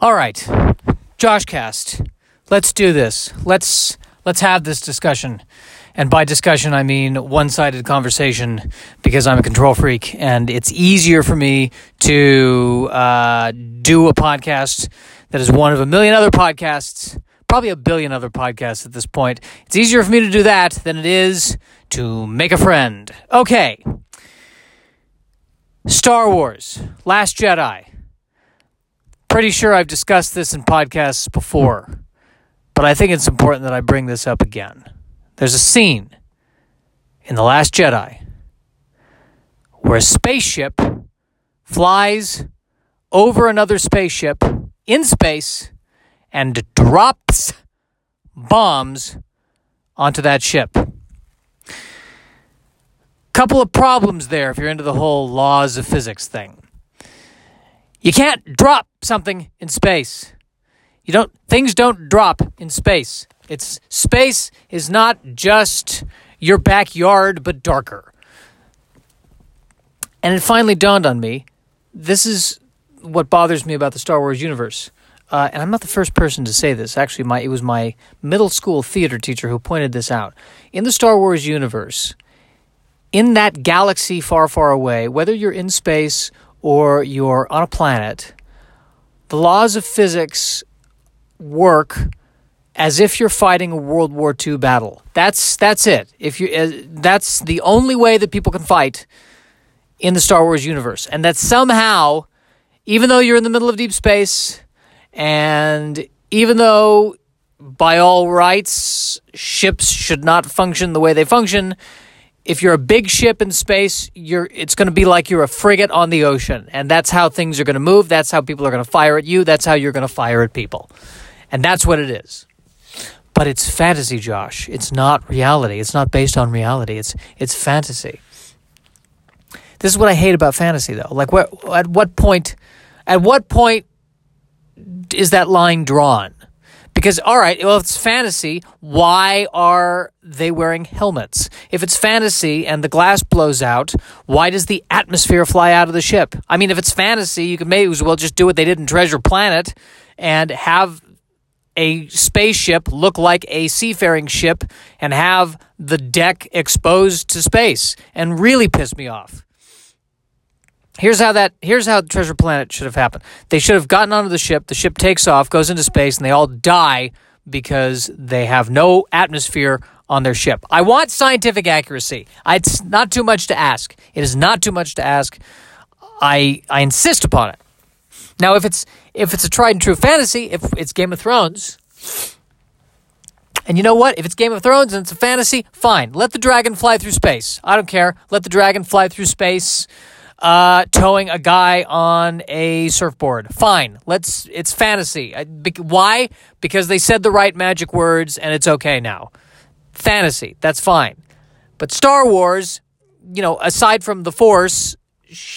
All right, JoshCast, let's do this. Let's let's have this discussion. And by discussion, I mean one sided conversation because I'm a control freak and it's easier for me to uh, do a podcast that is one of a million other podcasts, probably a billion other podcasts at this point. It's easier for me to do that than it is to make a friend. Okay. Star Wars, Last Jedi. Pretty sure I've discussed this in podcasts before, but I think it's important that I bring this up again. There's a scene in The Last Jedi where a spaceship flies over another spaceship in space and drops bombs onto that ship. Couple of problems there if you're into the whole laws of physics thing. You can't drop something in space. You don't things don't drop in space. It's space is not just your backyard but darker. And it finally dawned on me this is what bothers me about the Star Wars universe. Uh, and I'm not the first person to say this. Actually, my it was my middle school theater teacher who pointed this out. In the Star Wars universe, in that galaxy far, far away, whether you're in space or you're on a planet, the laws of physics work as if you're fighting a World War II battle. That's that's it. If you uh, that's the only way that people can fight in the Star Wars universe, and that somehow, even though you're in the middle of deep space, and even though by all rights ships should not function the way they function, if you're a big ship in space, you're it's going to be like you're a frigate on the ocean, and that's how things are going to move. That's how people are going to fire at you. That's how you're going to fire at people, and that's what it is. But it's fantasy, Josh. It's not reality. It's not based on reality. It's it's fantasy. This is what I hate about fantasy, though. Like, what at what point, at what point is that line drawn? Because, all right, well, if it's fantasy, why are they wearing helmets? If it's fantasy and the glass blows out, why does the atmosphere fly out of the ship? I mean, if it's fantasy, you could maybe as well just do what they did in Treasure Planet and have a spaceship look like a seafaring ship and have the deck exposed to space and really piss me off. Here's how that here's how Treasure Planet should have happened. They should have gotten onto the ship, the ship takes off, goes into space, and they all die because they have no atmosphere on their ship. I want scientific accuracy. It's not too much to ask. It is not too much to ask. I I insist upon it. Now if it's if it's a tried and true fantasy, if it's Game of Thrones, and you know what? If it's Game of Thrones and it's a fantasy, fine. Let the dragon fly through space. I don't care. Let the dragon fly through space uh, towing a guy on a surfboard. Fine, let's. It's fantasy. Why? Because they said the right magic words, and it's okay now. Fantasy. That's fine. But Star Wars, you know, aside from the Force,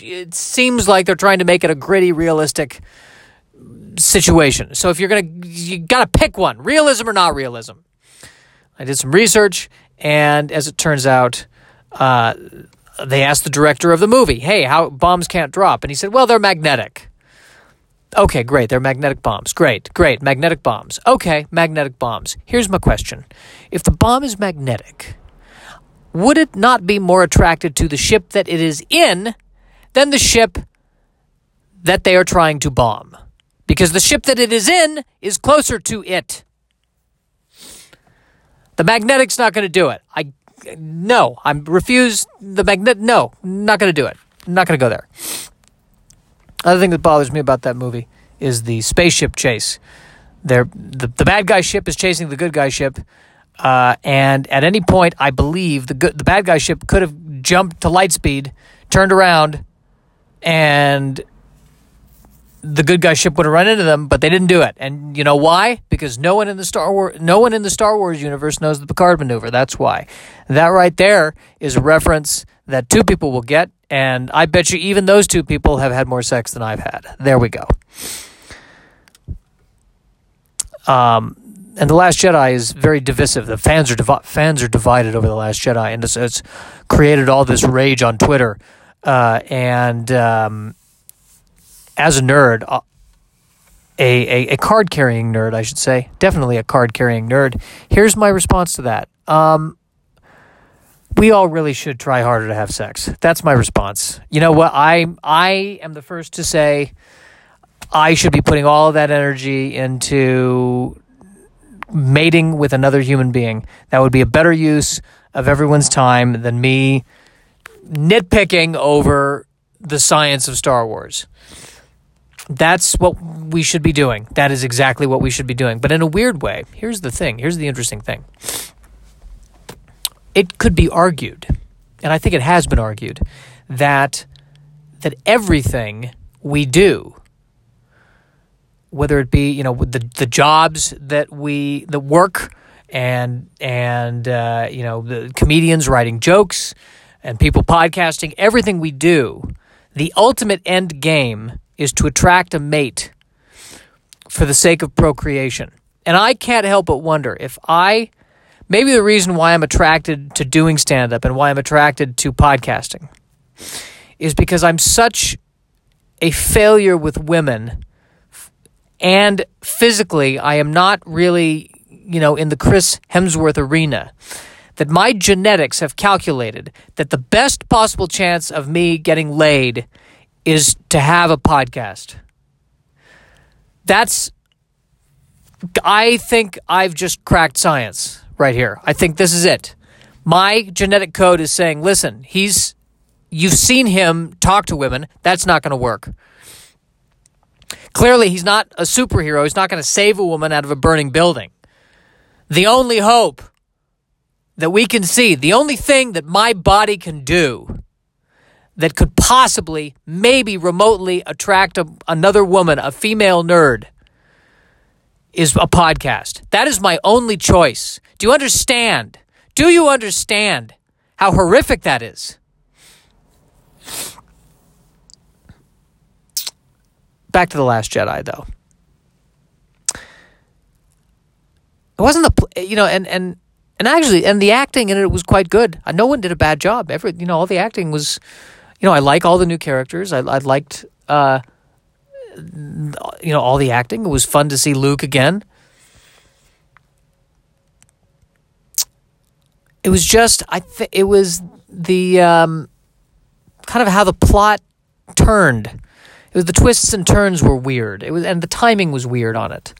it seems like they're trying to make it a gritty, realistic situation. So if you're gonna, you gotta pick one: realism or not realism. I did some research, and as it turns out, uh, they asked the director of the movie, "Hey, how bombs can't drop?" And he said, "Well, they're magnetic." Okay, great. They're magnetic bombs. Great, great. Magnetic bombs. Okay, magnetic bombs. Here's my question. If the bomb is magnetic, would it not be more attracted to the ship that it is in than the ship that they are trying to bomb? Because the ship that it is in is closer to it. The magnetic's not going to do it. I no, I'm refuse the magnet. No, not going to do it. not going to go there. Other thing that bothers me about that movie is the spaceship chase. There, the the bad guy ship is chasing the good guy ship, uh, and at any point, I believe the good the bad guy ship could have jumped to light speed, turned around, and the good guy ship would have run into them, but they didn't do it. And you know why? Because no one in the Star Wars no one in the Star Wars universe knows the Picard maneuver. That's why. That right there is a reference that two people will get, and I bet you even those two people have had more sex than I've had. There we go. Um, and the Last Jedi is very divisive. The fans are divi- fans are divided over the Last Jedi, and it's, it's created all this rage on Twitter. Uh, and um, as a nerd, a, a, a card carrying nerd, I should say. Definitely a card carrying nerd. Here's my response to that. Um, we all really should try harder to have sex. That's my response. You know what? I I am the first to say I should be putting all of that energy into mating with another human being. That would be a better use of everyone's time than me nitpicking over the science of Star Wars. That's what we should be doing. That is exactly what we should be doing. But in a weird way, here's the thing. Here's the interesting thing. It could be argued, and I think it has been argued, that that everything we do, whether it be you know the the jobs that we the work and and uh, you know the comedians writing jokes and people podcasting, everything we do, the ultimate end game is to attract a mate for the sake of procreation. And I can't help but wonder if I, maybe the reason why I'm attracted to doing stand up and why I'm attracted to podcasting is because I'm such a failure with women. And physically, I am not really, you know, in the Chris Hemsworth arena. That my genetics have calculated that the best possible chance of me getting laid is to have a podcast. That's, I think I've just cracked science right here. I think this is it. My genetic code is saying, listen, he's, you've seen him talk to women. That's not going to work. Clearly, he's not a superhero. He's not going to save a woman out of a burning building. The only hope that we can see, the only thing that my body can do that could possibly, maybe remotely attract a, another woman, a female nerd, is a podcast. That is my only choice. Do you understand? Do you understand how horrific that is? Back to The Last Jedi, though. It wasn't the, you know, and, and, and actually, and the acting in it was quite good. No one did a bad job. Every, you know, all the acting was you know, I like all the new characters. I, I liked, uh, you know, all the acting. It was fun to see Luke again. It was just, I think it was the um, kind of how the plot turned. It was the twists and turns were weird. It was, and the timing was weird on it.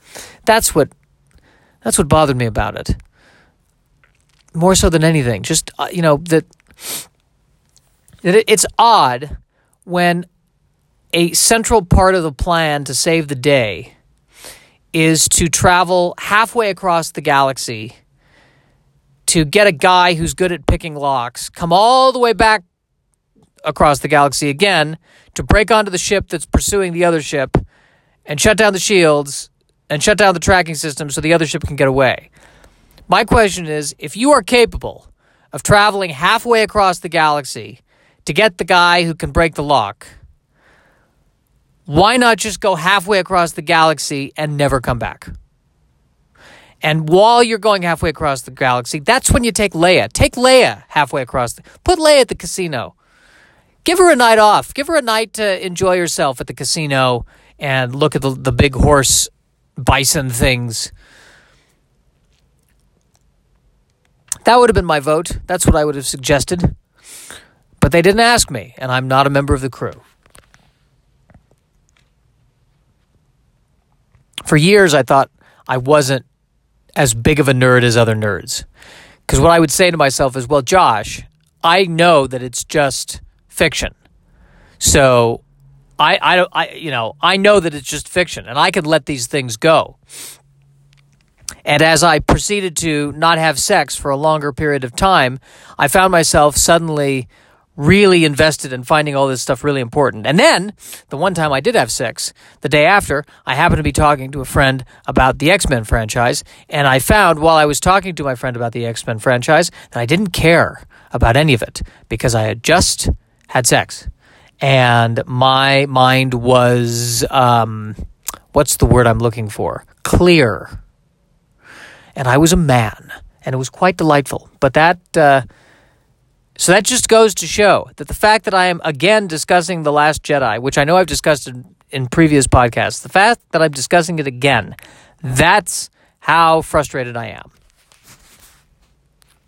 That's what, that's what bothered me about it. More so than anything, just uh, you know that it's odd when a central part of the plan to save the day is to travel halfway across the galaxy to get a guy who's good at picking locks, come all the way back across the galaxy again to break onto the ship that's pursuing the other ship and shut down the shields and shut down the tracking system so the other ship can get away. My question is if you are capable of traveling halfway across the galaxy to get the guy who can break the lock, why not just go halfway across the galaxy and never come back? And while you're going halfway across the galaxy, that's when you take Leia. Take Leia halfway across. The, put Leia at the casino. Give her a night off. Give her a night to enjoy herself at the casino and look at the, the big horse bison things. That would have been my vote. That's what I would have suggested. But they didn't ask me, and I'm not a member of the crew. For years, I thought I wasn't as big of a nerd as other nerds. Because what I would say to myself is, well, Josh, I know that it's just fiction. So I, I, I, you know, I know that it's just fiction, and I can let these things go. And as I proceeded to not have sex for a longer period of time, I found myself suddenly really invested in finding all this stuff really important. And then, the one time I did have sex, the day after, I happened to be talking to a friend about the X Men franchise, and I found while I was talking to my friend about the X Men franchise that I didn't care about any of it because I had just had sex. And my mind was, um, what's the word I'm looking for? Clear. And I was a man, and it was quite delightful. But that, uh, so that just goes to show that the fact that I am again discussing The Last Jedi, which I know I've discussed in, in previous podcasts, the fact that I'm discussing it again, that's how frustrated I am.